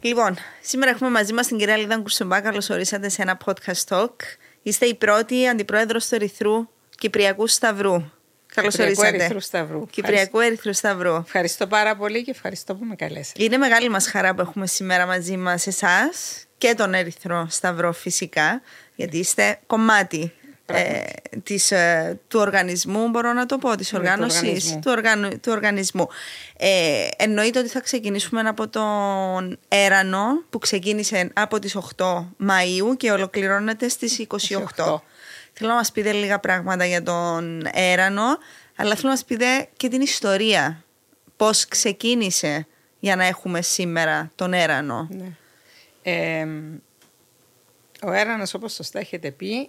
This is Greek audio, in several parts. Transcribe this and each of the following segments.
Λοιπόν, σήμερα έχουμε μαζί μας την κυρία Λίδα Κουρσουμπά. Καλώ ορίσατε σε ένα podcast talk. Είστε η πρώτη αντιπρόεδρος του Ερυθρού Κυπριακού Σταυρού. Καλώ ορίσατε. Ερυθρού Σταυρού. Κυπριακού Ερυθρού Σταυρού. Ευχαριστώ πάρα πολύ και ευχαριστώ που με καλέσατε. Είναι μεγάλη μας χαρά που έχουμε σήμερα μαζί μας εσάς και τον Ερυθρό Σταυρό φυσικά, γιατί είστε κομμάτι ε, της, ε, του οργανισμού, μπορώ να το πω, της Ναι, του οργάνωσης, οργανισμού. του, οργανου, του οργανισμού. Ε, εννοείται ότι θα ξεκινήσουμε από τον Έρανο που ξεκίνησε από τις 8 Μαΐου και ολοκληρώνεται στις 28. 28. Θέλω να μας πείτε λίγα πράγματα για τον Έρανο, αλλά θέλω να μας πείτε και την ιστορία. Πώς ξεκίνησε για να έχουμε σήμερα τον Έρανο; Ναι. Ε, ο Έρανος, όπως σωστά έχετε πει,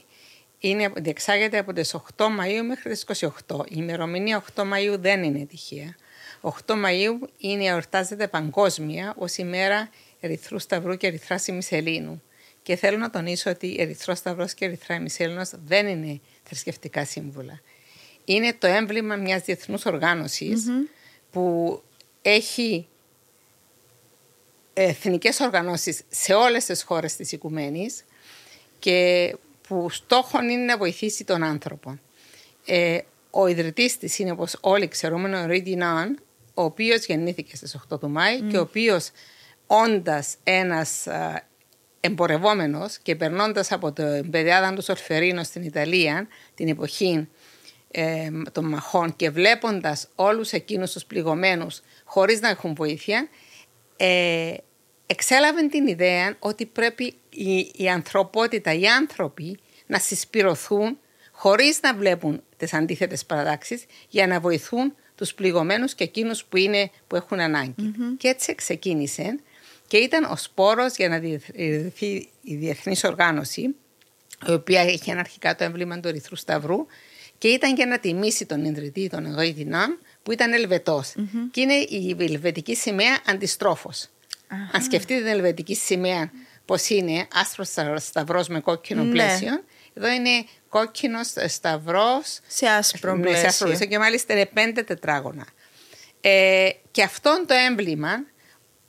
είναι, διεξάγεται από τις 8 Μαΐου μέχρι τις 28. Η ημερομηνία 8 Μαΐου δεν είναι τυχαία. 8 Μαΐου είναι, εορτάζεται παγκόσμια ως ημέρα Ερυθρού Σταυρού και Ερυθράς Ημισελήνου. Και θέλω να τονίσω ότι Ερυθρός Σταυρός και Ερυθρά Ημισέλινος δεν είναι θρησκευτικά σύμβολα. Είναι το έμβλημα μιας διεθνούς οργάνωσης που έχει εθνικές οργανώσεις σε όλες τις χώρες της οικουμένης και που στόχον είναι να βοηθήσει τον άνθρωπο. Ε, ο ιδρυτής της είναι, όπως όλοι ξέρουμε, ο Ρίτι Ναν, ο οποίος γεννήθηκε στις 8 του Μάη και ο οποίος όντας ένας α, εμπορευόμενος και περνώντας από το παιδιάδα του Σορφερίνο στην Ιταλία την εποχή ε, των μαχών και βλέποντας όλους εκείνους τους πληγωμένους χωρίς να έχουν βοήθεια, ε, εξέλαβε την ιδέα ότι πρέπει η, η ανθρωπότητα, οι άνθρωποι να συσπηρωθούν χωρίς να βλέπουν τις αντίθετες παραδάξεις για να βοηθούν τους πληγωμένους και εκείνους που, είναι, που έχουν ανάγκη. Και έτσι ξεκίνησε και ήταν ο σπόρος για να ιδρυθεί η Διεθνής Οργάνωση η οποία είχε αρχικά το εμβλήμα του Ερυθρού Σταυρού και ήταν για να τιμήσει τον ιδρυτή, τον Εγωίδιναν, που ήταν Ελβετός. Και είναι η ελβετική σημαία αντιστρόφος. Αν σκεφτείτε την ελβετική σημαία πώς είναι, άσπρος σταυρός με κόκκινο Ναι. πλαίσιο, εδώ είναι κόκκινο σταυρός Σε άσπρο ναι, σε άσπρο πλαίσιο. πλαίσιο και μάλιστα είναι πέντε τετράγωνα. Ε, και αυτόν το έμβλημα,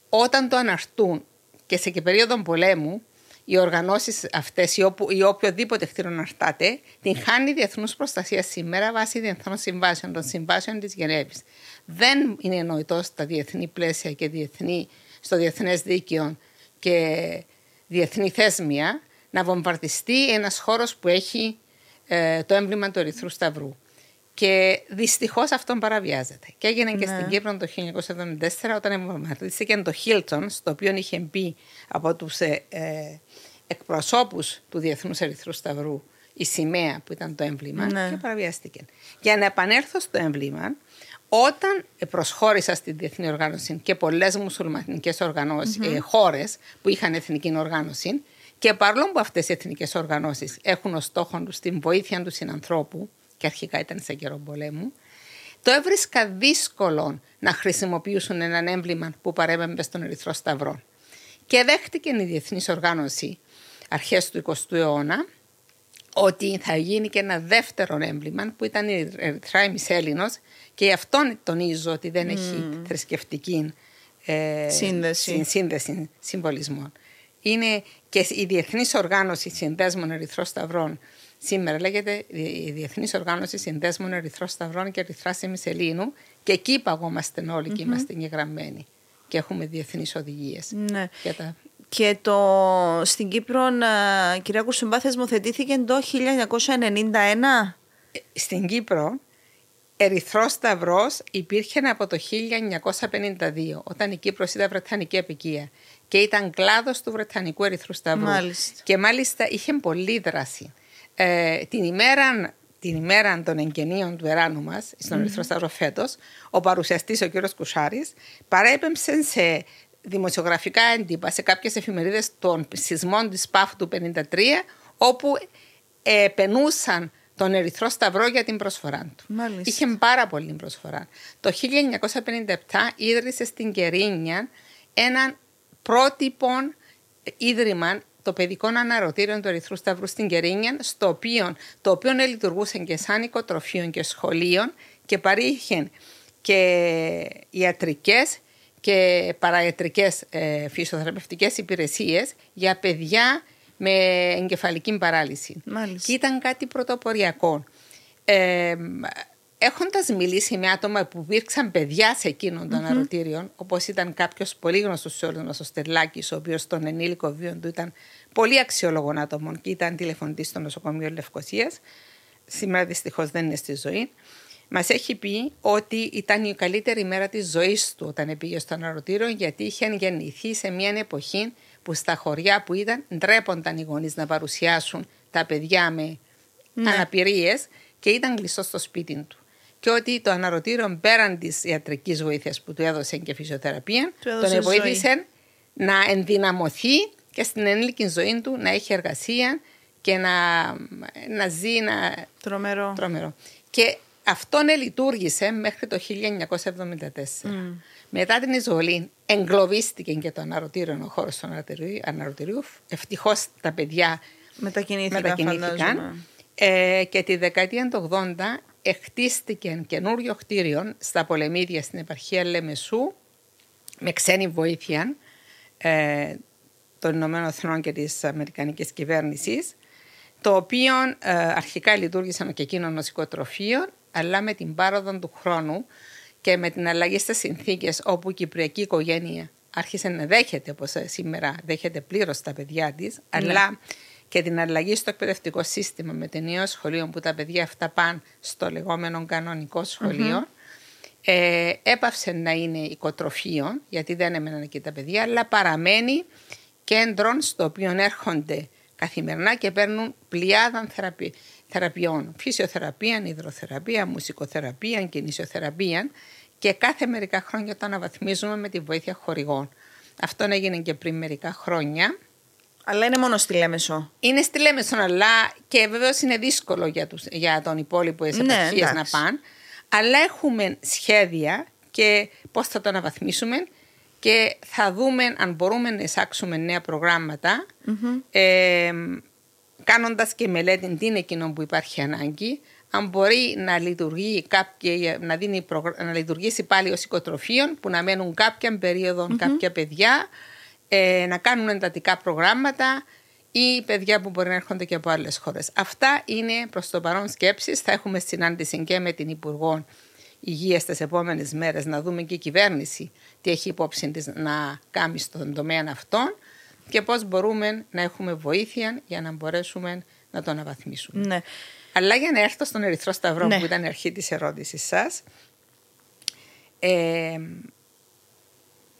όταν το αναρτούν και σε και περίοδο πολέμου, οι οργανώσεις αυτές ή, όπου, ή οποιοδήποτε χτίρον αρτάται, την χάνει διεθνούς προστασία σήμερα βάσει διεθνών συμβάσεων, των συμβάσεων της Γενέβης. Δεν είναι νοητό στα διεθνή πλαίσια και διεθνή, στο διεθνές δίκαιο και διεθνή θέσμια να βομβαρδιστεί ένας χώρος που έχει ε, το έμβλημα του Ερυθρού Σταυρού. Και δυστυχώς αυτό παραβιάζεται. Και έγινε και στην Κύπρο το 1974 όταν βομβαρδίστηκε το Χίλτον, στο οποίο είχε μπει από τους ε, ε, εκπροσώπους του Διεθνούς Ερυθρού Σταυρού η σημαία που ήταν το έμβλημα Ναι. και παραβιάστηκε. Για να επανέλθω στο έμβλημα, όταν προσχώρησα στην Διεθνή Οργάνωση και πολλές μουσουλμανικές ε, χώρες που είχαν εθνική οργάνωση, και παρόλο που αυτές οι εθνικές οργανώσεις έχουν ως στόχο τους την βοήθεια τους συνανθρώπου, και αρχικά ήταν σε καιρό πολέμου, το έβρισκα δύσκολο να χρησιμοποιήσουν έναν έμβλημα που παρέμεμπε στον Ερυθρό Σταυρό. Και δέχτηκε η Διεθνής Οργάνωση αρχές του 20ου αιώνα ότι θα γίνει και ένα δεύτερο έμβλημα που ήταν η Ερυθρά Ημισέλινος και γι' αυτόν τονίζω ότι δεν έχει θρησκευτική ε, Σύνδεση. συν- σύνδεση συμβολισμών. Είναι και η Διεθνής Οργάνωση Συνδέσμων Ερυθρών Σταυρών σήμερα λέγεται η Διεθνής Οργάνωση Συνδέσμων Ερυθρών Σταυρών και Ερυθράς Ημισελίνου και εκεί παγόμαστε όλοι και είμαστε εγγεγραμμένοι και έχουμε διεθνείς οδηγίες. Ναι. Για τα... Και το, στην Κύπρο, α, κυρία Κουρσουμπά, θεσμοθετήθηκε το 1991. Στην Κύπρο, Ερυθρός Σταυρός υπήρχε από το 1952, όταν η Κύπρος ήταν Βρετανική επικία και ήταν κλάδος του Βρετανικού Ερυθρού Σταυρού. Μάλιστα. Και μάλιστα είχε πολλή δράση. Ε, την, ημέρα, την ημέρα των εγγενείων του εράνου μας, στον Ερυθρό Σταυρό φέτος, ο παρουσιαστής, ο κ. Κουσάρης, παρέπεμψε σε δημοσιογραφικά έντυπα σε κάποιες εφημερίδες των σεισμών της ΠΑΦ του 1953 όπου ε, πενούσαν τον Ερυθρό Σταυρό για την προσφορά του. Μάλιστα. Είχε πάρα πολύ προσφορά. Το 1957 ίδρυσε στην Κερίνια έναν πρότυπο ίδρυμα το παιδικό αναρωτήριο του Ερυθρού Σταυρού στην Κερίνια, στο οποίο, το οποίο λειτουργούσε και σαν οικοτροφείο και σχολείο και παρήχε και ιατρικές και παραετρικές ε, φυσιοθεραπευτικές υπηρεσίες για παιδιά με εγκεφαλική παράλυση. Μάλιστα. Και ήταν κάτι πρωτοποριακό. Ε, έχοντας μιλήσει με άτομα που υπήρξαν παιδιά σε εκείνον των mm-hmm. αρωτήριων, όπως ήταν κάποιος πολύ γνωστός σε όλους μας, ο Στερλάκης, ο οποίος στον ενήλικο βίο του ήταν πολύ αξιόλογο άτομο και ήταν τηλεφωνητής στο νοσοκομείο Λευκοσίας, σήμερα δυστυχώς δεν είναι στη ζωή, Μας έχει πει ότι ήταν η καλύτερη μέρα της ζωής του όταν πήγε στο αναρωτήριο, γιατί είχε γεννηθεί σε μια εποχή που στα χωριά που ήταν ντρέπονταν οι γονείς να παρουσιάσουν τα παιδιά με ναι. αναπηρίες και ήταν κλειστό στο σπίτι του. Και ότι το αναρωτήριο πέραν της ιατρικής βοήθειας που του έδωσε και φυσιοθεραπεία, τον βοήθησε να ενδυναμωθεί και στην ενήλικη ζωή του να έχει εργασία και να, να ζει. Να... Τρομερό. Τρομερό. Και αυτό λειτουργήσε μέχρι το 1974. Μετά την εισβολή εγκλωβίστηκε και το αναρωτήριο ο χώρο του αναρωτηρίου. Ευτυχώς τα παιδιά μετακινήθηκαν. μετακινήθηκαν. Ε, και τη δεκαετία του 80 εχτίστηκε καινούριο κτίριο στα Πολεμίδια στην επαρχία Λεμεσού με ξένη βοήθεια ε, των Ηνωμένων Εθνών και της Αμερικανικής κυβέρνησης το οποίο ε, αρχικά λειτουργήσε και εκείνο νοσικοτροφείο αλλά με την πάροδο του χρόνου και με την αλλαγή στις συνθήκες όπου η κυπριακή οικογένεια άρχισε να δέχεται, όπως σήμερα δέχεται πλήρως τα παιδιά της, ναι. αλλά και την αλλαγή στο εκπαιδευτικό σύστημα με το νέο σχολείο που τα παιδιά αυτά πάνε στο λεγόμενο κανονικό ε, έπαυσε να είναι οικοτροφείο, γιατί δεν έμεναν εκεί τα παιδιά, αλλά παραμένει κέντρο στο οποίο έρχονται καθημερινά και παίρνουν πλειάδαν θεραπεία θεραπείων, φυσιοθεραπεία, υδροθεραπεία, μουσικοθεραπεία, κινησιοθεραπεία και κάθε μερικά χρόνια το αναβαθμίζουμε με τη βοήθεια χορηγών. Αυτό έγινε και πριν μερικά χρόνια. Αλλά είναι μόνο στη Λέμεσο. Είναι στη Λέμεσο, αλλά και βεβαίως είναι δύσκολο για, τους, για τον υπόλοιπο ναι, να πάνε. Αλλά έχουμε σχέδια και πώς θα το αναβαθμίσουμε και θα δούμε αν μπορούμε να εισάξουμε νέα Ε, κάνοντας και μελέτη τι είναι εκείνο που υπάρχει ανάγκη, αν μπορεί να, λειτουργεί κάποια, να, δίνει, να λειτουργήσει πάλι ως οικοτροφείο που να μένουν κάποια κάποια παιδιά, ε, να κάνουν εντατικά προγράμματα ή παιδιά που μπορεί να έρχονται και από άλλες χώρες. Αυτά είναι προς το παρόν σκέψεις. Θα έχουμε συνάντηση και με την Υπουργό Υγείας τις επόμενες μέρες να δούμε και η κυβέρνηση τι έχει υπόψη της να κάνει στον τομέα αυτών και πώς μπορούμε να έχουμε βοήθεια για να μπορέσουμε να το αναβαθμίσουμε. Ναι. Αλλά για να έρθω στον Ερυθρό Σταυρό ναι. που ήταν η αρχή της ερώτησης σας, ε,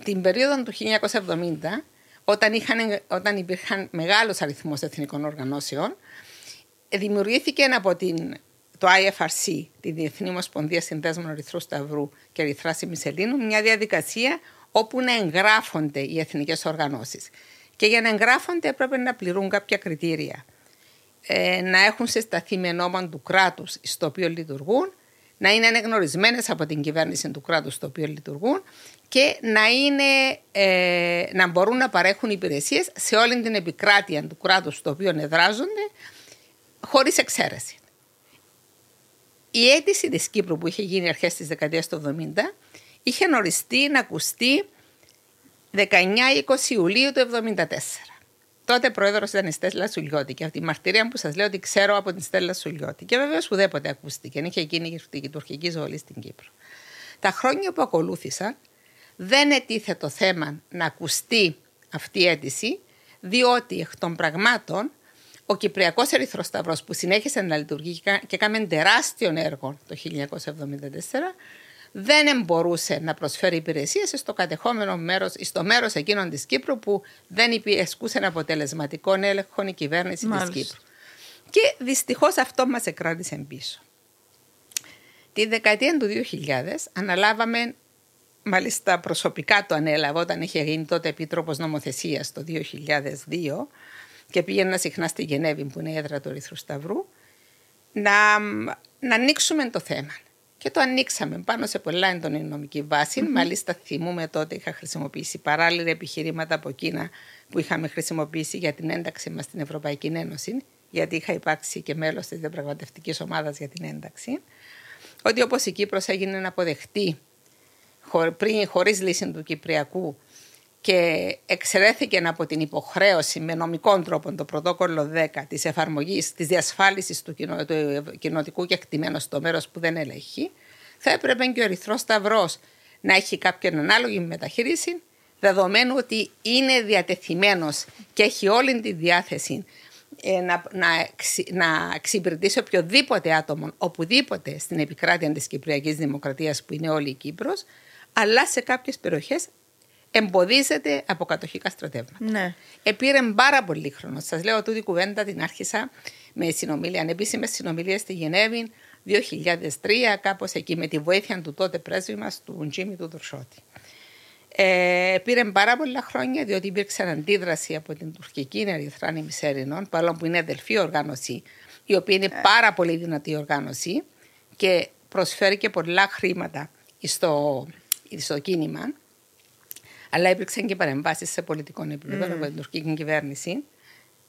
την περίοδο του 1970, όταν, είχαν, όταν υπήρχαν μεγάλος αριθμός εθνικών οργανώσεων, δημιουργήθηκε από την, το IFRC, τη Διεθνή Ομοσπονδία Συνδέσμων Ερυθρού Σταυρού και Ερυθρά Μισελίνου, μια διαδικασία όπου να εγγράφονται οι εθνικές οργανώσεις. Και για να εγγράφονται έπρεπε να πληρούν κάποια κριτήρια. Ε, να έχουν συσταθεί με νόμα του κράτους στο οποίο λειτουργούν, να είναι αναγνωρισμένε από την κυβέρνηση του κράτους στο οποίο λειτουργούν και να, είναι, ε, να μπορούν να παρέχουν υπηρεσίες σε όλη την επικράτεια του κράτους στο οποίο εδράζονται, χωρίς εξαίρεση. Η αίτηση της Κύπρου που είχε γίνει αρχές της δεκαετίας του 70 είχε οριστεί να ακουστεί 19-20 Ιουλίου του 1974. Τότε πρόεδρος ήταν η Στέλλα Σουλιώτη και αυτή η μαρτυρία που σας λέω ότι ξέρω από την Στέλλα Σουλιώτη. Και βεβαίως ουδέποτε ακούστηκε. Είχε γίνει η τουρκική ζωή στην Κύπρο. Τα χρόνια που ακολούθησαν δεν ετίθε το θέμα να ακουστεί αυτή η αίτηση, διότι εκ των πραγμάτων ο Κυπριακός Ερυθρό που συνέχισε να λειτουργεί και έκανε τεράστιο έργο το 1974, δεν μπορούσε να προσφέρει υπηρεσίες στο κατεχόμενο μέρο, στο μέρος εκείνων της Κύπρου που δεν ασκούσε αποτελεσματικό έλεγχο η κυβέρνηση της Κύπρου. Και δυστυχώς αυτό μας εκράτησε πίσω. Τη δεκαετία του 2000 αναλάβαμε, μάλιστα προσωπικά το ανέλαβα όταν είχε γίνει τότε επίτροπος νομοθεσίας το 2002 και πήγαινα συχνά στη Γενέβη που είναι η έδρα του Ερυθρού Σταυρού, να, να ανοίξουμε το θέμα. Και το ανοίξαμε πάνω σε πολλά έντονη νομική βάση. Mm-hmm. Μάλιστα, θυμούμε τότε είχα χρησιμοποιήσει παράλληλα επιχειρήματα από εκείνα που είχαμε χρησιμοποιήσει για την ένταξη μας στην Ευρωπαϊκή Ένωση, γιατί είχα υπάρξει και μέλος της διαπραγματευτικής ομάδας για την ένταξη. Ότι όπως η Κύπρος έγινε να αποδεχτεί πριν χωρίς λύση του Κυπριακού και εξαιρέθηκε από την υποχρέωση με νομικό τρόπο το πρωτόκολλο 10 της εφαρμογής, της διασφάλισης του, κοινο, του κοινοτικού κεκτημένου στο μέρος που δεν ελέγχει, θα έπρεπε και ο Ερυθρός Σταυρός να έχει κάποια ανάλογη μεταχείριση δεδομένου ότι είναι διατεθειμένος και έχει όλη τη διάθεση ε, να, να, να εξυπηρετήσει οποιοδήποτε άτομο οπουδήποτε στην επικράτεια της Κυπριακής Δημοκρατίας που είναι όλη η Κύπρος αλλά σε κάποιες περιοχές εμποδίζεται από κατοχικά στρατεύματα. Ναι. Επήρε πάρα πολύ χρόνο. Σας λέω ότι η κουβέντα την άρχισα με συνομιλία, ανεπίσημες συνομιλίες στη Γενέβη 2003, κάπως εκεί με τη βοήθεια του τότε πρέσβη μας, του Τζίμι του Δουρσότη. Ε, πήρε πάρα πολλά χρόνια διότι υπήρξε αντίδραση από την τουρκική Ερυθρά Μισέρινων, παρόλο που είναι αδελφή οργάνωση, η οποία είναι ε. πάρα πολύ δυνατή οργάνωση και προσφέρει και πολλά χρήματα στο, στο κίνημα. Αλλά υπήρξαν και παρεμβάσεις σε πολιτικό επίπεδο mm. από την τουρκική κυβέρνηση.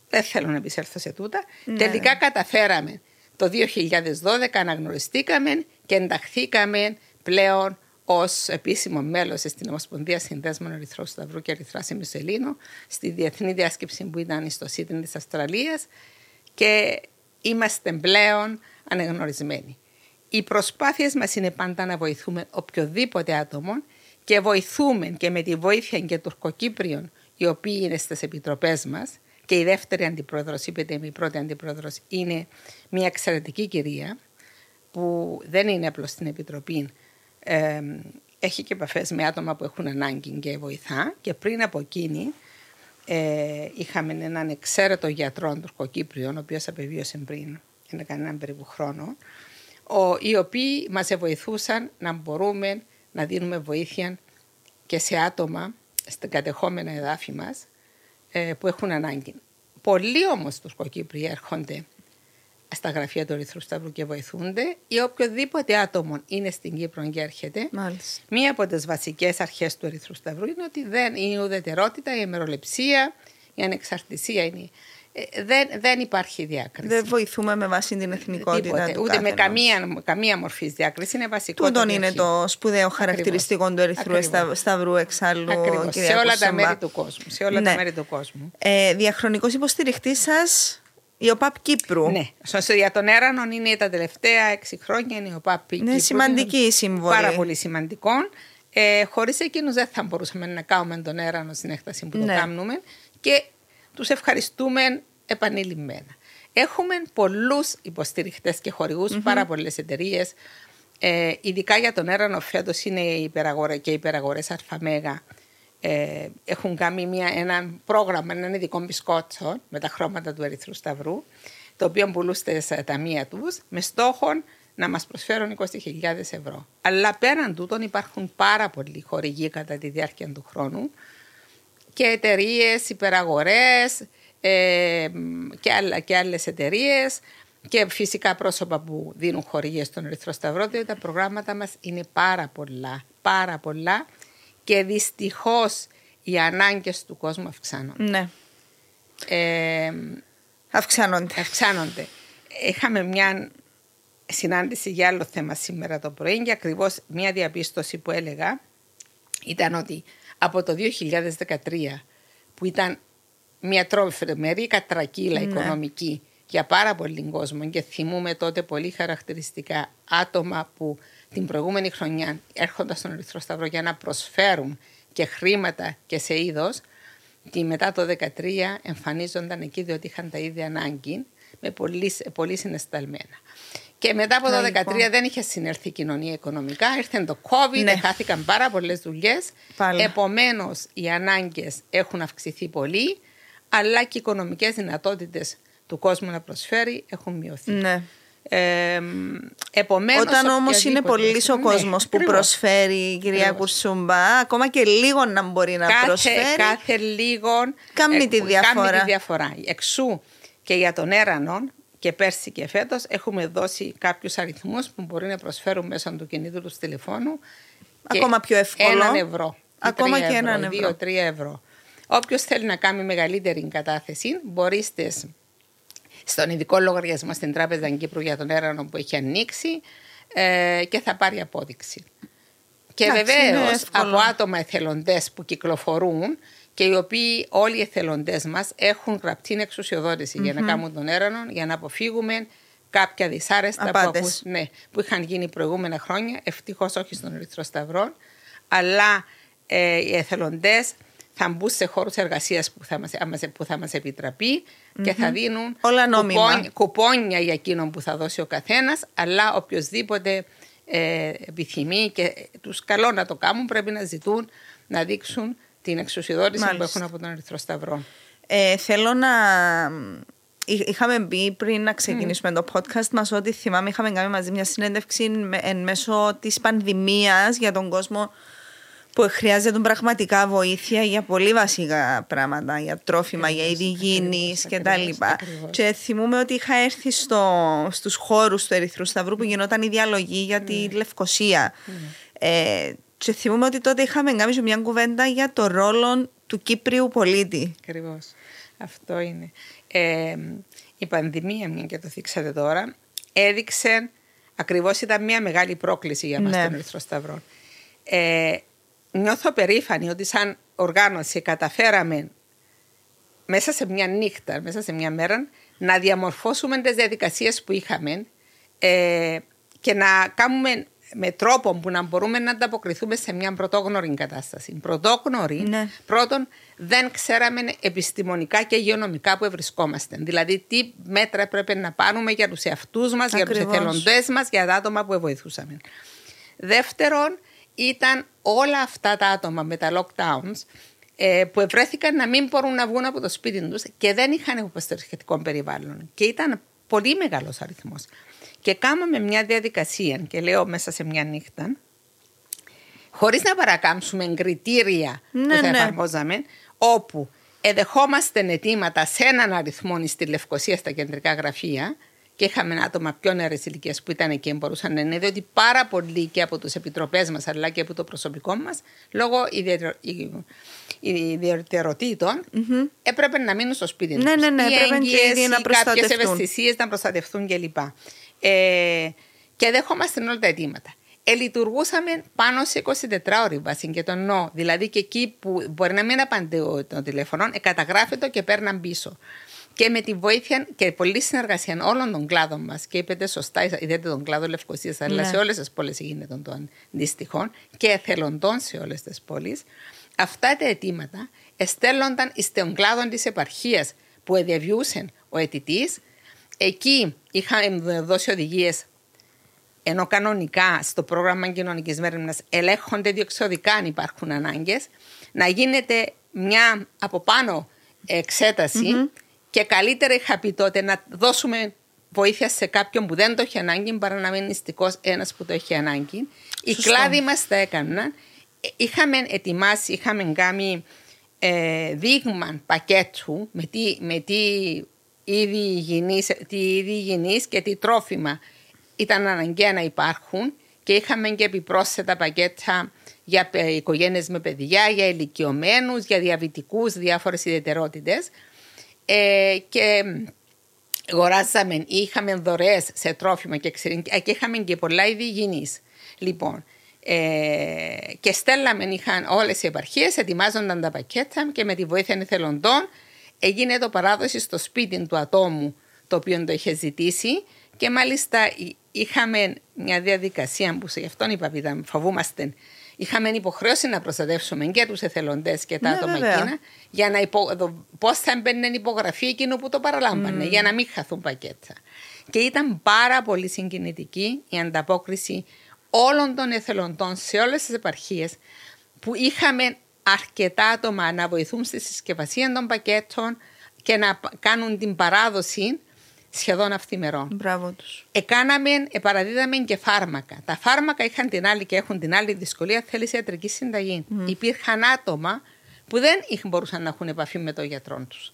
Δεν θέλω να επισέλθω σε τούτα. Ναι. Τελικά καταφέραμε. Το 2012 αναγνωριστήκαμε και ενταχθήκαμε πλέον ως επίσημο μέλος στην Ομοσπονδία Συνδέσμων Ερυθρού Σταυρού και Ερυθρά Ημισελίνου στη διεθνή διάσκεψη που ήταν στο Σίτιν της Αυστραλίας και είμαστε πλέον αναγνωρισμένοι. Οι προσπάθειες μας είναι πάντα να βοηθούμε οποιοδήποτε άτομο και βοηθούμε και με τη βοήθεια και τουρκοκύπριων οι οποίοι είναι στις επιτροπές μας και η δεύτερη αντιπρόεδρος, είπετε η πρώτη αντιπρόεδρος, είναι μια εξαιρετική κυρία που δεν είναι απλώς στην επιτροπή, ε, έχει και επαφές με άτομα που έχουν ανάγκη και βοηθά. Και πριν από εκείνη, ε, είχαμε έναν εξαίρετο γιατρό τουρκοκύπριο, ο οποίος απεβίωσε πριν, είναι κανέναν περίπου χρόνο, ο, οι οποίοι μας βοηθούσαν να μπορούμε να δίνουμε βοήθεια και σε άτομα στα κατεχόμενα εδάφη μας ε, που έχουν ανάγκη. Πολλοί όμως Τουρκοκύπριοι έρχονται στα γραφεία του Ερυθρού Σταυρού και βοηθούνται ή οποιοδήποτε άτομο είναι στην Κύπρο και έρχεται. Μάλιστα. Μία από τις βασικές αρχές του Ερυθρού Σταυρού είναι ότι δεν είναι η ουδετερότητα, η ημεροληψία, η ανεξαρτησία είναι ε, δεν, δεν υπάρχει διάκριση. Δεν βοηθούμε με βάση την εθνικότητα Τίποτε, Ούτε με καμία, καμία μορφή διάκριση. Είναι βασικό. Τούτον είναι το σπουδαίο χαρακτηριστικό του Ερυθρού Σταυρού εξάλλου. Σε όλα τα μέρη του κόσμου. Σε όλα ναι. τα μέρη του κόσμου. Ε, Διαχρονικός υποστηριχτής σας η ΟΠΑΠ Κύπρου. Ναι, για τον Έρανον είναι τα τελευταία έξι χρόνια είναι η ΟΠΑΠ Κύπρου. Είναι σημαντική η συμβολή. Πάρα πολύ σημαντικό. Ε, Χωρίς εκείνους δεν θα μπορούσαμε να κάνουμε τον Έρανο στην έκταση που ναι. το κάνουμε. Και τους ευχαριστούμε επανειλημμένα. Έχουμε πολλούς υποστηριχτές και χορηγούς, mm-hmm. πάρα πολλές εταιρείες. Ε, ειδικά για τον έρανο φέτος είναι οι υπεραγορέ, και οι υπεραγορές Αρφαμέγα. Ε, έχουν κάνει μια, ένα πρόγραμμα, έναν ειδικό μπισκότσο με τα χρώματα του Ερυθρού Σταυρού, το οποίο πουλούν στα ταμεία τους, με στόχο να μας προσφέρουν 20.000 ευρώ. Αλλά πέραν τούτων υπάρχουν πάρα πολλοί χορηγοί κατά τη διάρκεια του χρόνου, και εταιρείες, υπεραγορές ε, και, άλλα, και άλλες εταιρείες και φυσικά πρόσωπα που δίνουν χορηγίες στον Ερυθρό Σταυρό, διότι τα προγράμματα μας είναι πάρα πολλά, πάρα πολλά και δυστυχώς οι ανάγκες του κόσμου αυξάνονται. Ναι. Ε, αυξάνονται. Αυξάνονται. Είχαμε μια συνάντηση για άλλο θέμα σήμερα το πρωί και ακριβώς μια διαπίστωση που έλεγα ήταν ότι από το 2013 που ήταν μια τρομερή κατρακύλα ναι. οικονομική για πάρα πολύ κόσμο και θυμούμε τότε πολύ χαρακτηριστικά άτομα που την προηγούμενη χρονιά έρχονταν στον Ερυθρό Σταυρό για να προσφέρουν και χρήματα και σε είδος. Και μετά το 2013 εμφανίζονταν εκεί διότι είχαν τα ίδια ανάγκη με πολύ, πολύ συναισθαλμένα. Και μετά από το 2013 λοιπόν. δεν είχε συνέρθει η κοινωνία οικονομικά. Ήρθε το COVID, ναι. χάθηκαν πάρα πολλές δουλειές. Επομένως, οι ανάγκες έχουν αυξηθεί πολύ, αλλά και οι οικονομικές δυνατότητες του κόσμου να προσφέρει έχουν μειωθεί. Ναι. Ε, επομένως, Όταν όμως είναι πολύ ο κόσμος ναι, που προσφέρει η κυρία Κουρσούμπα, ακόμα και λίγο να μπορεί να κάθε, προσφέρει. Κάθε λίγο. Κάνει τη διαφορά. Κάνει τη διαφορά. Εξού και για τον έρανον και πέρσι και φέτος έχουμε δώσει κάποιους αριθμούς που μπορεί να προσφέρουν μέσω του κινήτου του τηλεφώνου. Ακόμα πιο εύκολο. Έναν ευρώ. Ακόμα και έναν ευρώ. Δύο-τρία ευρώ. Όποιος θέλει να κάνει μεγαλύτερη κατάθεση, μπορεί στον ειδικό λογαριασμό στην Τράπεζα Κύπρου για τον έρανο που έχει ανοίξει ε, και θα πάρει απόδειξη. Και Εντάξει, είναι βεβαίως εύκολο. από άτομα εθελοντές που κυκλοφορούν και οι οποίοι όλοι οι εθελοντές μας έχουν γραπτή εξουσιοδότηση για να κάνουν τον έρανο, για να αποφύγουμε κάποια δυσάρεστα που, Απάτες. ακούς- ναι, που είχαν γίνει προηγούμενα χρόνια. Ευτυχώς όχι στον Ερυθρό Σταυρό, αλλά ε, οι εθελοντές θα μπουν σε χώρους εργασίας που θα μας, άμεσα- που θα μας επιτραπεί και θα δίνουν Όλα νόμιμα. κουπόνια, κουπόνια για εκείνον που θα δώσει ο καθένας αλλά οποιοδήποτε ε, επιθυμεί και τους καλό να το κάνουν πρέπει να ζητούν να δείξουν την εξουσιοδότηση που Μάλιστα. έχουν από τον Ερυθρό Σταυρό. Ε, θέλω να. Εί- Είχαμε μπει πριν να ξεκινήσουμε το podcast μας ότι θυμάμαι είχαμε κάνει μαζί μια συνέντευξη με- εν μέσω της πανδημίας για τον κόσμο που χρειάζεται πραγματικά βοήθεια για πολύ βασικά πράγματα, για τρόφιμα, για είδη υγιεινής ακριβώς, και τα ακριβώς, λοιπά. ακριβώς. Και θυμούμαι ότι είχα έρθει στο, στους χώρους του Ερυθρού Σταυρού που γινόταν η διαλογή για τη Λευκοσία. Ε, και θυμούμαι ότι τότε είχαμε κάνει και μια κουβέντα για το ρόλο του Κύπριου πολίτη. Ακριβώς. Αυτό είναι. Ε, η πανδημία, μια και το θίξατε τώρα, έδειξε ακριβώς ήταν μια μεγάλη πρόκληση για μας Ναι. τον Ερυθρό Σταυρό. Ε, νιώθω περήφανη ότι σαν οργάνωση καταφέραμε μέσα σε μια νύχτα, μέσα σε μια μέρα, να διαμορφώσουμε τις διαδικασίες που είχαμε ε, και να κάνουμε με τρόπο που να μπορούμε να ανταποκριθούμε σε μια πρωτόγνωρη κατάσταση. Πρωτόγνωρη, Ναι. πρώτον, δεν ξέραμε επιστημονικά και υγειονομικά που βρισκόμαστε. Δηλαδή, τι μέτρα έπρεπε να πάρουμε για τους εαυτούς μας, για τους Ακριβώς. εθελοντές μας, για τα άτομα που βοηθούσαμε. Δεύτερον, ήταν όλα αυτά τα άτομα με τα lockdowns ε, που ευρέθηκαν να μην μπορούν να βγουν από το σπίτι τους και δεν είχαν υποστηρικτικό περιβάλλον. Και ήταν πολύ μεγάλος αριθμός. Και κάναμε μια διαδικασία, και λέω μέσα σε μια νύχτα, χωρίς να παρακάμψουμε κριτήρια Ναι, που θα ναι. εφαρμόζαμε, όπου εδεχόμαστε αιτήματα σε έναν αριθμό στη Λευκοσία στα κεντρικά γραφεία και είχαμε άτομα πιο νεαρές ηλικίες που ήταν εκεί και μπορούσαν να είναι, διότι πάρα πολλοί και από τους επιτροπές μας αλλά και από το προσωπικό μας, λόγω ιδιαιτερο- ι- ιδιαιτεροτήτων, έπρεπε να μείνουν στο σπίτι Ναι, τους. ναι, ναι, Ή έπρεπε και οι έγκυες, ίδιοι να ή κάποιες προστατευτούν. ευαισθησίες να προστατευτούν κλπ. Ε, και δέχομαστε όλα τα αιτήματα. Ε, λειτουργούσαμε πάνω σε 24 ώρε βάση και το νο. Δηλαδή και εκεί που μπορεί να μην απαντώ το τηλέφωνο, ε, καταγράφεται και παίρναν πίσω. Και με τη βοήθεια και πολλή συνεργασία όλων των κλάδων μας, και είπετε σωστά, ιδιαίτερα τον κλάδο Λευκοσίας, αλλά Ναι. σε όλες τις πόλεις γίνεται των αντίστοιχων και εθελοντών σε όλες τις πόλεις, αυτά τα αιτήματα εστέλλονταν στον κλάδο της επαρχίας που εδιαβιούσε ο αιτητής. Εκεί είχαμε δώσει οδηγίες ενώ κανονικά στο πρόγραμμα κοινωνικής μέρημνας ελέγχονται διεξοδικά αν υπάρχουν ανάγκες, να γίνεται μια από πάνω εξέταση και καλύτερα είχα πει τότε να δώσουμε βοήθεια σε κάποιον που δεν το έχει ανάγκη παρά να μείνει νηστικός ένας που το έχει ανάγκη. Οι Σωστό. κλάδοι μας τα έκαναν. Ε, Είχαμε ετοιμάσει, είχαμε κάνει ε, δείγμα πακέτου με τι, με τι είδη υγιεινής, τι είδη υγιεινής και τι τρόφιμα ήταν αναγκαία να υπάρχουν και είχαμε και επιπρόσθετα πακέτα για πε- οικογένειες με παιδιά, για ηλικιωμένους, για διαβητικούς, διάφορες ιδιαιτερότητες. Ε, και αγοράζαμε ή είχαμε δωρεές σε τρόφιμα και, εξαιρετικά- και είχαμε και πολλά είδη υγιεινής. Λοιπόν, ε, και στέλναμε, είχαν όλες οι επαρχίες, ετοιμάζονταν τα πακέτα και με τη βοήθεια εθελοντών έγινε το παράδοση στο σπίτι του ατόμου το οποίο το είχε ζητήσει και μάλιστα εί- είχαμε μια διαδικασία που σε γι' αυτόν είπα ήταν φοβούμαστε είχαμε υποχρέωση να προστατεύσουμε και τους εθελοντές και τα Ναι, άτομα βέβαια. εκείνα για να υπο... δο- πώς θα έμπαινε υπογραφή εκείνου που το παραλάμβανε για να μην χαθούν πακέτα. Και ήταν πάρα πολύ συγκινητική η ανταπόκριση όλων των εθελοντών σε όλες τις επαρχίες που είχαμε αρκετά άτομα να βοηθούν στη συσκευασία των πακέτων και να π- κάνουν την παράδοση σχεδόν αυθημερών. Μπράβο τους. Εκάναμε, παραδίδαμε και φάρμακα. Τα φάρμακα είχαν την άλλη και έχουν την άλλη δυσκολία, θέλεις ιατρική συνταγή. Υπήρχαν άτομα που δεν είχαν- μπορούσαν να έχουν επαφή με τον γιατρό τους.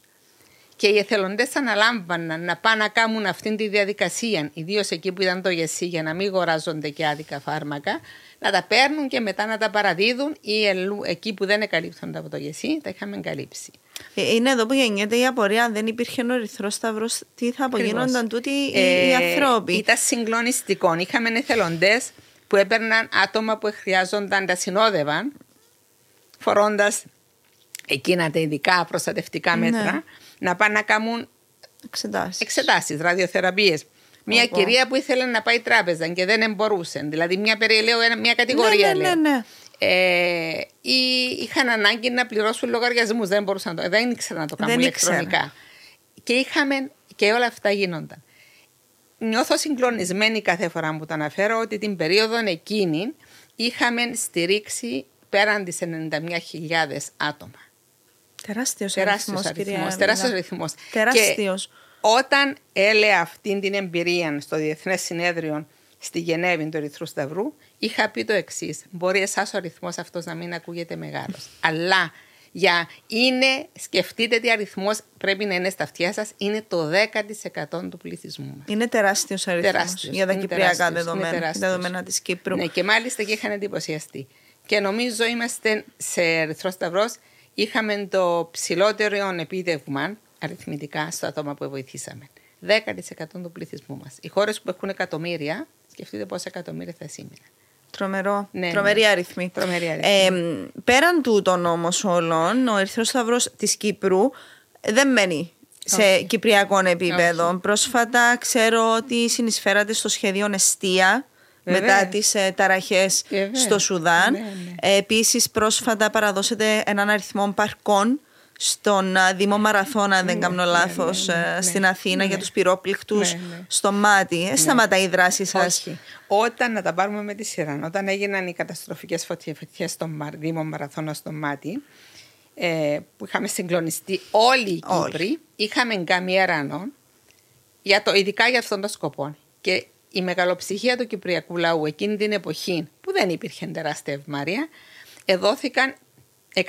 Και οι εθελοντές αναλάμβαναν να πάνε να κάνουν αυτή τη διαδικασία, ιδίως εκεί που ήταν το γεσί, για να μην αγοράζονται και άδικα φάρμακα, να τα παίρνουν και μετά να τα παραδίδουν ή ελού- εκεί που δεν εκαλύπτονται από το γεσί, τα είχαμε καλύψει. Ε, Είναι εδώ που γεννιέται η απορία. Αν δεν υπήρχε ο Ερυθρό Σταυρό, τι θα απογίνονταν τούτοι οι, οι Ε, άνθρωποι; Ήταν συγκλονιστικό. Είχαμε εθελοντές που έπαιρναν άτομα που χρειάζονταν, τα συνόδευαν, φορώντας εκείνα τα ειδικά προστατευτικά Ναι. μέτρα, να πάνε να κάνουν Εξετάσεις. εξετάσεις, ραδιοθεραπείες. Μια Ωπω. κυρία που ήθελε να πάει τράπεζα και δεν μπορούσε. Δηλαδή, μια, περι- λέω, ένα- μια κατηγορία. Ναι, ναι, λέω. ναι, ναι. Ε, ή είχαν ανάγκη να πληρώσουν λογαριασμούς. Δεν μπορούσαν να το, δεν ήξεραν να το κάνουν Δεν ηλεκτρονικά. Και είχαμε και όλα αυτά γίνονταν. Νιώθω συγκλονισμένη κάθε φορά που το αναφέρω ότι την περίοδο εκείνη είχαμε στηρίξει πέραν τις 91.000 άτομα. Τεράστιος Τεράστιος αριθμός, κυρία αριθμός. Εύληνα. Τεράστιος αριθμός. Τεράστιος. Και όταν έλεγα αυτή την εμπειρία στο Διεθνές Συνέδριο στη Γενέβη του Ερυθρού Σταυρού, είχα πει το εξής. Μπορεί εσάς ο αριθμό αυτός να μην ακούγεται μεγάλος. Αλλά για είναι, σκεφτείτε τι αριθμός πρέπει να είναι στα αυτιά σας, είναι το 10% του πληθυσμού μας. Είναι τεράστιος αριθμός Τεράστιος. για τα Είναι κυπριακά τεράστιος. Είναι δεδομένα, τεράστιος. δεδομένα της Κύπρου. Ναι, και μάλιστα και είχαν εντυπωσιαστεί. Και νομίζω είμαστε σε Ερυθρό Σταυρός, είχαμε το ψηλότερο επίδευμα αριθμητικά στο άτομα που βοηθήσαμε. 10% του πληθυσμού μας. Οι χώρες που έχουν εκατομμύρια, σκεφτείτε πόσα εκατομμύρια θα σήμερα. Τρομερό. Ναι, τρομερή ναι. αριθμή. Τρομερή αριθμή. Ε, πέραν τούτων όμω όλων, ο Ερυθρός Σταυρός της Κύπρου δεν μένει σε Όχι. κυπριακό επίπεδο. Όχι. Πρόσφατα ξέρω ότι συνεισφέρατε στο σχέδιο Εστία Βεβαίως. μετά τις ε, ταραχές Βεβαίως. στο Σουδάν. Ναι, ναι. Ε, επίσης πρόσφατα παραδώσετε έναν αριθμό παρκών στον α, Δήμο Μαραθώνα, αν δεν Ναι, κάνω ναι, λάθος, ναι, ναι, ε, ναι. στην Αθήνα Ναι. για τους πυρόπληκτους Ναι, ναι. στο μάτι. Ε, σταματάει η δράση σας. Όχι. Όταν, να τα πάρουμε με τη σειρά, όταν έγιναν οι καταστροφικές φωτιές στο Μαρ- Δήμο Μαραθώνα στο Μάτι, ε, που είχαμε συγκλονιστεί όλοι οι Όλοι. Κύπροι, είχαμε κάνει έρανο, για το, ειδικά για αυτόν τον σκοπό. Και η μεγαλοψυχία του κυπριακού λαού εκείνη την εποχή, που δεν υπήρχε τεράστια ευμάρεια, εδόθηκαν 120.000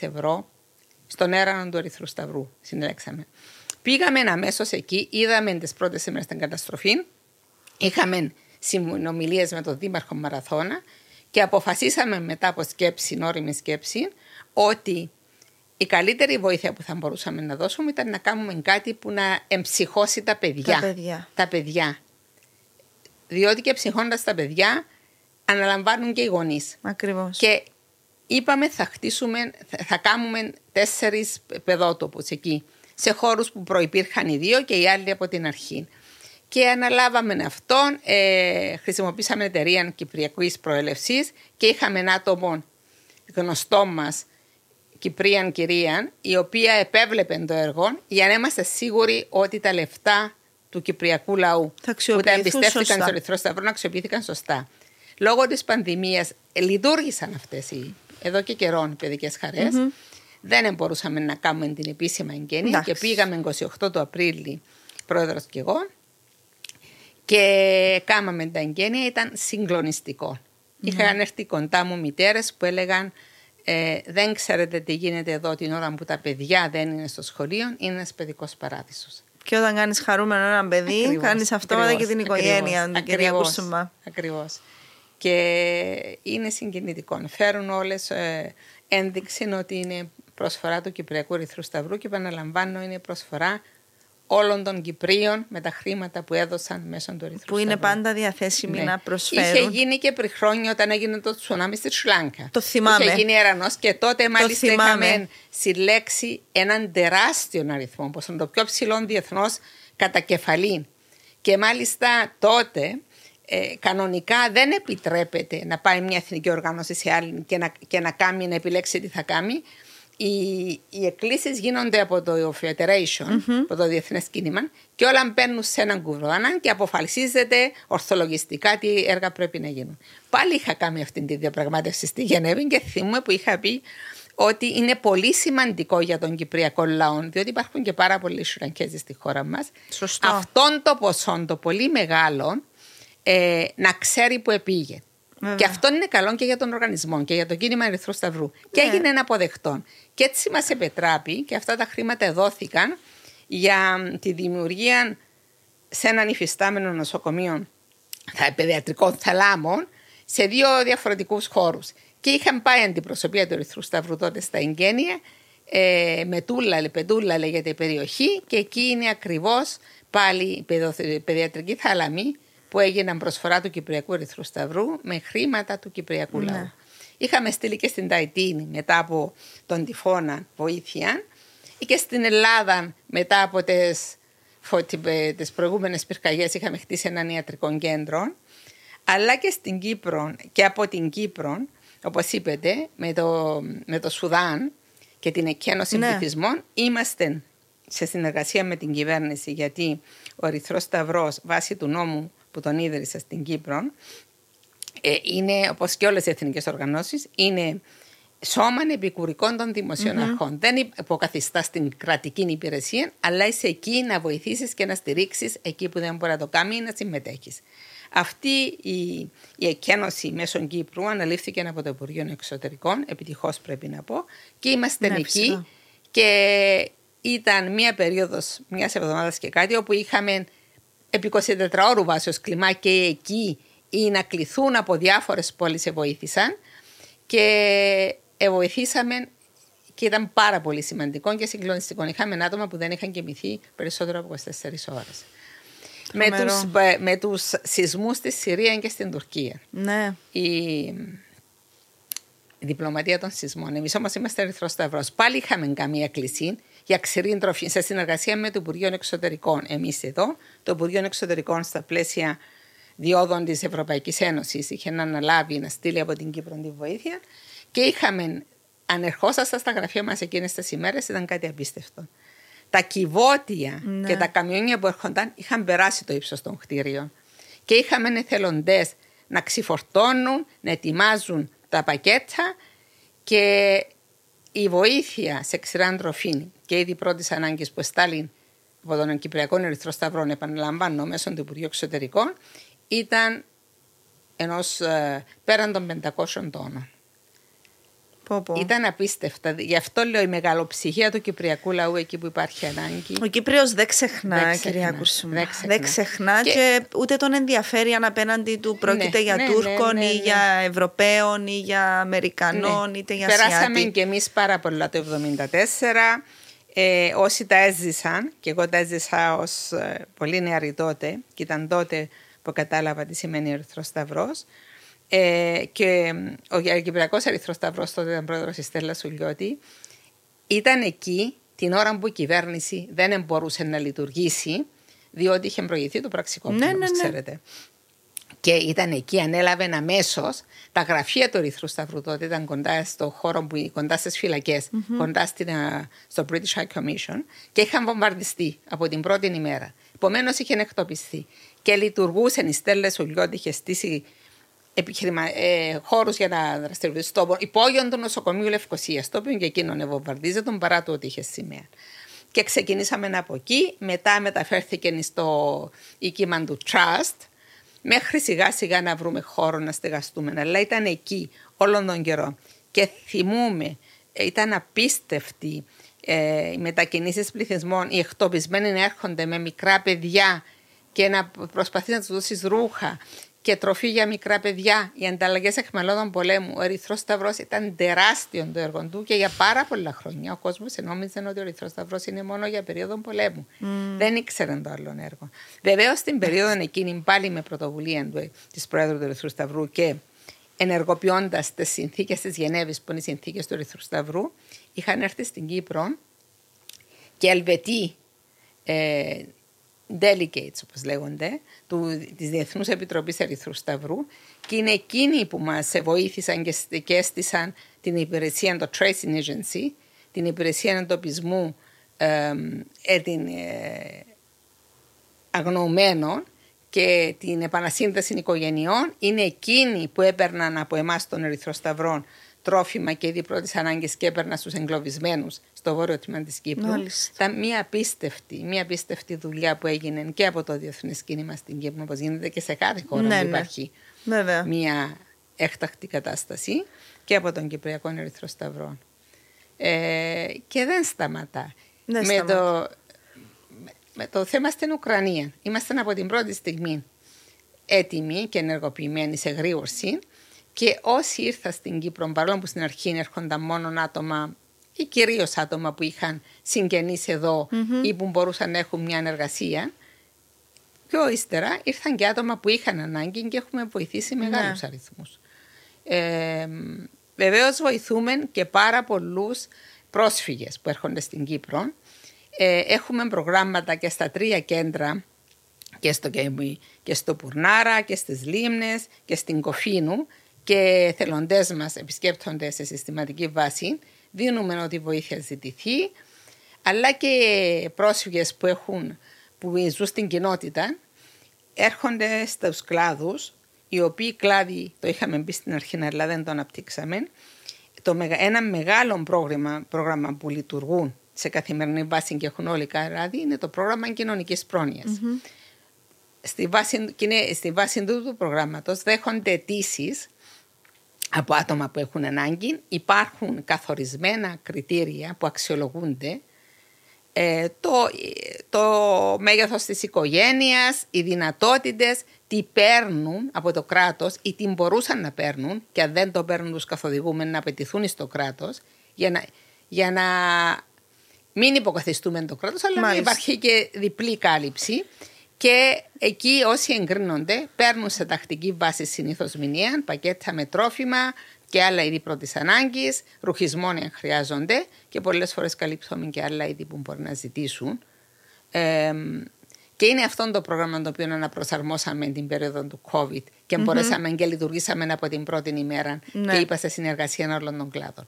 ευρώ στον έρανο του Ερυθρού Σταυρού. Συνέλεξαμε. Πήγαμε αμέσως εκεί, είδαμε τις πρώτες ημέρες στην καταστροφή, είχαμε συνομιλίες με τον Δήμαρχο Μαραθώνα και αποφασίσαμε μετά από σκέψη, όρημη σκέψη, ότι η καλύτερη βοήθεια που θα μπορούσαμε να δώσουμε ήταν να κάνουμε κάτι που να εμψυχώσει τα παιδιά. Τα παιδιά. Τα παιδιά. Διότι και ψυχώντας τα παιδιά, αναλαμβάνουν και οι γονείς. Ακριβώς. Και είπαμε θα χτίσουμε, θα- θα κάνουμε τέσσερις παιδότοπους εκεί, σε χώρους που προϋπήρχαν οι δύο και οι άλλοι από την αρχή. Και αναλάβαμε αυτόν, ε, χρησιμοποίησαμε εταιρεία Κυπριακής Προέλευσης και είχαμε ένα άτομο γνωστό μας, Κυπρίαν κυρία, η οποία επέβλεπε το έργο για να είμαστε σίγουροι ότι τα λεφτά του Κυπριακού λαού Θα που τα αξιοποιηθούν εμπιστεύτηκαν σωστά. στο Ερυθρό Σταυρό να αξιοποιήθηκαν σωστά. Λόγω της πανδημίας ε, λειτουργήσαν αυτές οι εδώ και καιρόν οι παιδικές χαρές. Δεν μπορούσαμε να κάνουμε την επίσημα εγγένεια Εντάξει. και πήγαμε 28 του Απρίλη, πρόεδρος και εγώ, και κάναμε τα εγγένεια, ήταν συγκλονιστικό. Είχαν έρθει κοντά μου μητέρες που έλεγαν ε, δεν ξέρετε τι γίνεται εδώ την ώρα που τα παιδιά δεν είναι στο σχολείο, είναι ένας παιδικός παράδεισος. Και όταν κάνεις χαρούμενο ένα παιδί, Ακριβώς, κάνεις αυτόματα και ακριβώς, την οικογένεια ακριβώς, του κυρία ακριβώς, Κουρσουμά. Ακριβώς. Και είναι συγκινητικό. Φέρουν όλες ε, ένδειξη ότι είναι προσφορά του Κυπριακού Ερυθρού Σταυρού και επαναλαμβάνω είναι προσφορά όλων των Κυπρίων με τα χρήματα που έδωσαν μέσω του Ερυθρού Που είναι Σταυρού. πάντα διαθέσιμοι Ναι. να προσφέρουν. Είχε γίνει και πριν χρόνια όταν έγινε το τσουνάμι στη Σουλάνκα. Το θυμάμαι. Είχε γίνει ερανός και τότε μάλιστα θυμάμαι. είχαμε συλλέξει έναν τεράστιο αριθμό, όπως είναι το πιο ψηλό διεθνώς κατά κεφαλή. Και μάλιστα τότε ε, κανονικά δεν επιτρέπεται να πάει μια εθνική οργάνωση σε άλλη και να, και να κάνει, να επιλέξει τι θα κάνει. Οι, οι εκκλήσεις γίνονται από το Federation, από το Διεθνές Κίνημα, και όλα μπαίνουν σε έναν κουβρόνα και αποφασίζεται ορθολογιστικά τι έργα πρέπει να γίνουν. Πάλι είχα κάνει αυτή τη διαπραγμάτευση στη Γενέβη και θυμούμαι που είχα πει ότι είναι πολύ σημαντικό για τον Κυπριακό λαό, διότι υπάρχουν και πάρα πολλοί Σουρανκέζοι στη χώρα μας. Σωστό. Αυτόν το ποσό, το πολύ μεγάλο, ε, να ξέρει που επήγε. Βέβαια. Και αυτό είναι καλό και για τον οργανισμό και για το κίνημα Ερυθρού Σταυρού. Και Ναι. έγινε ένα αποδεκτό. Και έτσι μας επετράπη και αυτά τα χρήματα δόθηκαν για τη δημιουργία σε έναν υφιστάμενο νοσοκομείο θα- παιδιατρικών θαλάμων σε δύο διαφορετικούς χώρους. Και είχαν πάει αντιπροσωπεία του Ερυθρού Σταυρού τότε στα εγγένεια, ε, Μετούλα, Πεντούλα λέγεται η περιοχή και εκεί είναι ακριβώς πάλι η παιδο- παιδιατρική θάλαμη που έγιναν προσφορά του Κυπριακού Ερυθρού Σταυρού με χρήματα του Κυπριακού Ναι. λαού. Είχαμε στείλει και στην Ταϊτίνη μετά από τον τυφώνα βοήθεια και στην Ελλάδα μετά από τις, φω- τι- ε, τις προηγούμενες πυρκαγιές είχαμε χτίσει έναν ιατρικό κέντρο αλλά και στην Κύπρο και από την Κύπρο όπως είπετε με το, με το Σουδάν και την εκένωση Ναι. πληθυσμών είμαστε σε συνεργασία με την κυβέρνηση γιατί ο Ερυθρός Σταυρός βάσει του νόμου που τον ίδρυσε στην Κύπρο ε, είναι, όπως και όλες οι εθνικές οργανώσεις, είναι σώμα επικουρικών των δημοσιων αρχών. Δεν υποκαθιστά στην κρατική υπηρεσία, αλλά είσαι εκεί να βοηθήσεις και να στηρίξεις εκεί που δεν μπορεί να το κάνει ή να συμμετέχεις. Αυτή η, η εκένωση μέσω Κύπρου αναλήφθηκε από το Υπουργείο Εξωτερικών, επιτυχώς πρέπει να πω, και είμαστε Ναι, εκεί φυσικά. και ήταν μία περίοδος μιας εβδομάδας και κάτι όπου είχαμε επί 24 ώρου βάσεως κλιμά και εκεί ή να κληθούν από διάφορες πόλεις σε βοήθησαν και βοηθήσαμε και ήταν πάρα πολύ σημαντικό και συγκλονιστικό. Είχαμε άτομα που δεν είχαν κοιμηθεί περισσότερο από 24 ώρες. Με Τρομερό. τους, με τους σεισμούς στη Συρία και στην Τουρκία Ναι. η η διπλωματία των σεισμών. Εμείς όμως είμαστε Ερυθρός Σταυρός. Πάλι είχαμε καμία κλίση για ξηρή τροφή σε συνεργασία με το Υπουργείο Εξωτερικών. Εμείς εδώ, το Υπουργείο Εξωτερικών στα πλαίσια διόδων της Ευρωπαϊκής Ένωσης είχε να αναλάβει να στείλει από την Κύπρο τη βοήθεια και είχαμε, αν ερχόσασταν στα γραφεία μας εκείνες τις ημέρες, ήταν κάτι απίστευτο. Τα κυβότια Ναι. και τα καμιόνια που έρχονταν είχαν περάσει το ύψος των κτίριων. Και είχαμε εθελοντές να ξυφορτώνουν, να ετοιμάζουν τα πακέτα και η βοήθεια σε ξηρά τροφή και ήδη πρώτης ανάγκης που στάλει από τον Κυπριακό Ερυθρό Σταυρό, επαναλαμβάνω, μέσω του Υπουργείου Εξωτερικών, ήταν ενός, ε, πέραν των 500 τόνων. Πω, πω. Ήταν απίστευτα. Γι' αυτό λέω η μεγαλοψυχία του Κυπριακού λαού εκεί που υπάρχει ανάγκη. Ο Κύπριος δεν ξεχνά, Δεν ξεχνά, κυρία Κουρσούμα. δεν ξεχνά. Δεν ξεχνά και... Και- ούτε τον ενδιαφέρει αν απέναντι του πρόκειται Ναι, για ναι, ναι, Τούρκων ναι, ή ναι. για Ευρωπαίων ή για Αμερικανών Ναι. είτε για Περάσαμε Ασιάτη. και εμείς πάρα πολλά το 1974. Ε, όσοι τα έζησαν, και εγώ τα έζησα ως ε, πολύ νεαρή τότε, και ήταν τότε που κατάλαβα τι σημαίνει Ερυθρός Σταυρός, ε, και ο Κυπριακός Ερυθρός Σταυρός τότε ήταν πρόεδρος η Στέλλας Σουλιώτη, ήταν εκεί την ώρα που η κυβέρνηση δεν μπορούσε να λειτουργήσει, διότι είχε προηγηθεί το πραξικόπημα, Ναι, ναι, όπως ναι. ξέρετε. Και ήταν εκεί, ανέλαβε αμέσως. Τα γραφεία του Ερυθρού Σταυρού τότε ήταν κοντά στο χώρο που κοντά στις φυλακε κοντά στην, α, στο British High Commission και είχαν βομβαρδιστεί από την πρώτη ημέρα. Επομένως είχε εκτοπιστεί. Και λειτουργούσε η Στέλλα Σουλιώτη, είχε στήσει επιχειρημα... ε, χώρους για να δραστηριοποιήσει στο υπόγειο του νοσοκομείου Λευκοσίας, το οποίο και εκείνον βομβαρδίζεται παρά το ότι είχε σημαία. Και ξεκινήσαμε από εκεί, μετά μεταφέρθηκε στο οίκημα του Trust, μέχρι σιγά σιγά να βρούμε χώρο να στεγαστούμε. Αλλά ήταν εκεί όλον τον καιρό. Και θυμούμε, ε, ήταν απίστευτη ε, οι μετακινήσεις πληθυσμών, οι εκτοπισμένοι να έρχονται με μικρά παιδιά και να προσπαθεί να τους δώσεις ρούχα και τροφή για μικρά παιδιά, οι ανταλλαγές εχμαλώτων πολέμου. Ο Ερυθρός Σταυρός ήταν τεράστιο το έργο του και για πάρα πολλά χρόνια. Ο κόσμος νόμιζε ότι ο Ερυθρός Σταυρός είναι μόνο για περίοδο πολέμου. Δεν ήξεραν το άλλο έργο. Βεβαίως στην περίοδο εκείνη, πάλι με πρωτοβουλία της Πρόεδρου του Ερυθρού Σταυρού και ενεργοποιώντας τις συνθήκες της Γενέβης, που είναι οι συνθήκες του Ερυθρού Σταυρού, είχαν έρθει στην Κύπρο και Ελβετοί ε, delegates, όπως λέγονται, του, της Διεθνούς Επιτροπής Ερυθρού Σταυρού και είναι εκείνοι που μας βοήθησαν και, σ- και έστησαν την υπηρεσία, το Tracing Agency, την υπηρεσία εντοπισμού ε, ε, την, ε, αγνοωμένων και την επανασύνδεση οικογενειών. Είναι εκείνοι που έπαιρναν από εμάς τον Ερυθρό Σταυρό τρόφιμα και είδη πρώτης ανάγκης και έπαιρναν στους εγκλωβισμένους στο βόρειο τμήμα της Κύπρου. Μάλιστα. Ήταν μια απίστευτη, μια απίστευτη δουλειά που έγινε και από το διεθνές κίνημα στην Κύπρο, όπως γίνεται και σε κάθε χώρα Ναι, που ναι. υπάρχει Βέβαια. μια έκτακτη κατάσταση και από τον Κυπριακό Ερυθρό Σταυρό. Ε, και δεν σταματά. Δεν με, σταματά. Το, με- με το θέμα στην Ουκρανία. Είμαστε από την πρώτη στιγμή έτοιμοι και ενεργοποιημένοι σε γρήγορση και όσοι ήρθαν στην Κύπρο, παρόλο που στην αρχή έρχονταν μόνο άτομα ή κυρίως άτομα που είχαν συγγενείς εδώ ή που μπορούσαν να έχουν μια εργασία, Πιο ύστερα ήρθαν και άτομα που είχαν ανάγκη και έχουμε βοηθήσει Ναι. μεγάλους αριθμούς. Ε, Βεβαίως βοηθούμε και πάρα πολλούς πρόσφυγες που έρχονται στην Κύπρο. Ε, έχουμε προγράμματα και στα τρία κέντρα και στο, Κέμι- και στο Πουρνάρα και στις Λίμνες και στην Κοφίνου και θελοντές μας επισκέπτονται σε συστηματική βάση. Δίνουμε ό,τι βοήθεια ζητηθεί αλλά και πρόσφυγες που, έχουν, που ζουν στην κοινότητα έρχονται στους κλάδους οι οποίοι κλάδοι, το είχαμε μπει στην αρχή αλλά δεν το αναπτύξαμε το, μεγα- ένα μεγάλο πρόγραμμα, πρόγραμμα που λειτουργούν σε καθημερινή βάση και έχουν όλοι καράδι είναι το πρόγραμμα κοινωνικής πρόνοιας. Στη βάση, και είναι- στη βάση του, του προγράμματος δέχονται αιτήσεις από άτομα που έχουν ανάγκη. Υπάρχουν καθορισμένα κριτήρια που αξιολογούνται. Ε, το, το μέγεθος της οικογένειας, οι δυνατότητες, τι παίρνουν από το κράτος ή τι μπορούσαν να παίρνουν και αν δεν το παίρνουν τους καθοδηγούμενοι να απαιτηθούν στο κράτος για να, για να μην υποκαθιστούμε το κράτος αλλά να Μάλιστα. υπάρχει και διπλή κάλυψη και εκεί όσοι εγκρίνονται παίρνουν σε τακτική βάση συνήθως μηνιαία πακέτα με τρόφιμα και άλλα είδη πρώτης ανάγκης, ρουχισμών αν χρειάζονται και πολλές φορές καλύπτουμε και άλλα είδη που μπορεί να ζητήσουν. Ε, και είναι αυτό το πρόγραμμα το οποίο αναπροσαρμόσαμε την περίοδο του COVID και μπορέσαμε και λειτουργήσαμε από την πρώτη ημέρα Ναι. και είπα σε συνεργασία όλων των κλάδων.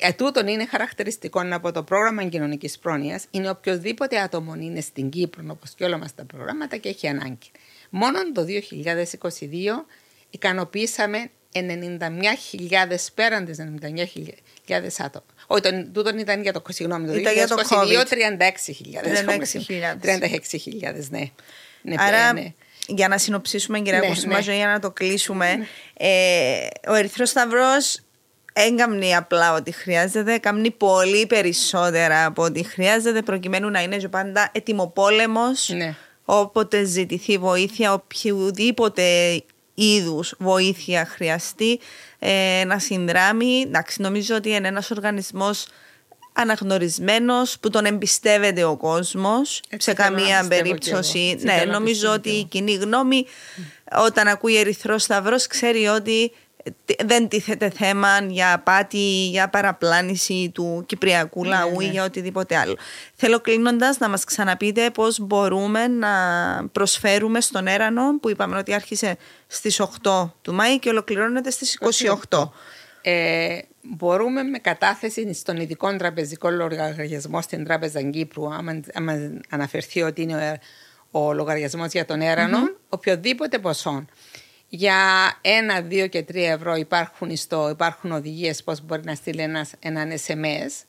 Ε, τούτον είναι χαρακτηριστικό από το πρόγραμμα κοινωνικής πρόνοιας είναι οποιοδήποτε άτομο είναι στην Κύπρο, όπως και όλα μας τα προγράμματα, και έχει ανάγκη. Μόνο το 2022 ικανοποιήσαμε 91.000 πέραν τι 99.000 άτομα. Όχι, το, τούτον ήταν για το, συγγνώμη, το Ήταν για το 2022 COVID. 36.000. 36.000. 36.000, ναι. ναι. Άρα, ναι. για να συνοψίσουμε, κύριε Ναι, Κωστή, ναι. για να το κλείσουμε, ε, ο Ερυθρός Σταυρός έγκαμνει απλά ό,τι χρειάζεται, κάνει πολύ περισσότερα από ό,τι χρειάζεται, προκειμένου να είναι και πάντα ετοιμοπόλεμος, Ναι. όποτε ζητηθεί βοήθεια, οποιοδήποτε είδους βοήθεια χρειαστεί, ε, να συνδράμει. Εντάξει, νομίζω ότι είναι ένας οργανισμός αναγνωρισμένος που τον εμπιστεύεται ο κόσμος Έτσι σε θέλω να καμία πιστεύω κι περίπτωση. εγώ. Έτσι Ναι, θέλω να νομίζω πιστεύω ότι κι η εγώ. κοινή γνώμη όταν ακούει Ερυθρός Σταυρός ξέρει ότι ε, δεν τίθεται θέμα για απάτη, για παραπλάνηση του κυπριακού λαού ή ναι. για οτιδήποτε άλλο. Θέλω κλείνοντας να μας ξαναπείτε πώς μπορούμε να προσφέρουμε στον Έρανο που είπαμε ότι άρχισε στις 8 του Μάη και ολοκληρώνεται στις 28. Ε, μπορούμε με κατάθεση στον ειδικό τραπεζικό λογαριασμό στην Τράπεζα Κύπρου, άμα, άμα αναφερθεί ότι είναι ο, ο λογαριασμός για τον ερανο οποιοδήποτε ποσό. Για ένα, δύο και τρία ευρώ υπάρχουν, στο, υπάρχουν οδηγίες πώς μπορεί να στείλει ένας, έναν SMS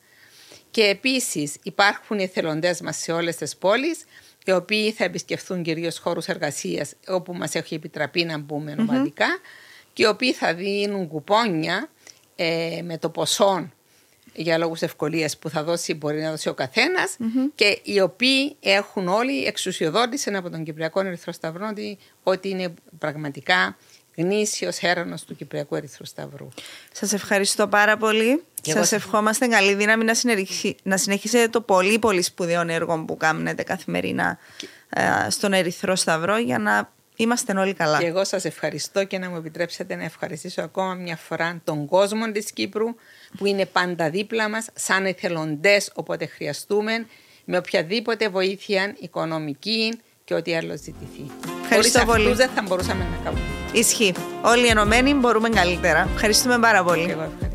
και επίσης υπάρχουν οι εθελοντές μας σε όλες τις πόλεις οι οποίοι θα επισκεφθούν κυρίως χώρους εργασίας όπου μας έχει επιτραπεί να μπούμε νομαδικά και οι οποίοι θα δίνουν κουπόνια ε, με το ποσό για λόγους ευκολίας που θα δώσει, μπορεί να δώσει ο καθενας και οι οποίοι έχουν όλοι εξουσιοδότηση από τον Κυπριακό Ερυθρό Σταυρό ότι, ότι είναι πραγματικά γνήσιος έρανος του Κυπριακού Ερυθρού Σταυρού. Σας ευχαριστώ πάρα πολύ. Και εγώ Σας σας- ευχόμαστε καλή δύναμη να, συνεχίσει- να συνεχίσετε το πολύ πολύ σπουδαίο έργο που κάνετε καθημερινά ε, στον Ερυθρό Σταυρό για να είμαστε όλοι καλά. Και εγώ σας ευχαριστώ και να μου επιτρέψετε να ευχαριστήσω ακόμα μια φορά τον κόσμο της Κύπρου που είναι πάντα δίπλα μας σαν εθελοντές όποτε χρειαστούμε με οποιαδήποτε βοήθεια οικονομική και ό,τι άλλο ζητηθεί. Ευχαριστώ Χωρίς πολύ. αυτούς δεν θα μπορούσαμε να κάνουμε. Ισχύει. Όλοι ενωμένοι μπορούμε καλύτερα. Ευχαριστούμε πάρα πολύ. Και εγώ ευχαριστώ.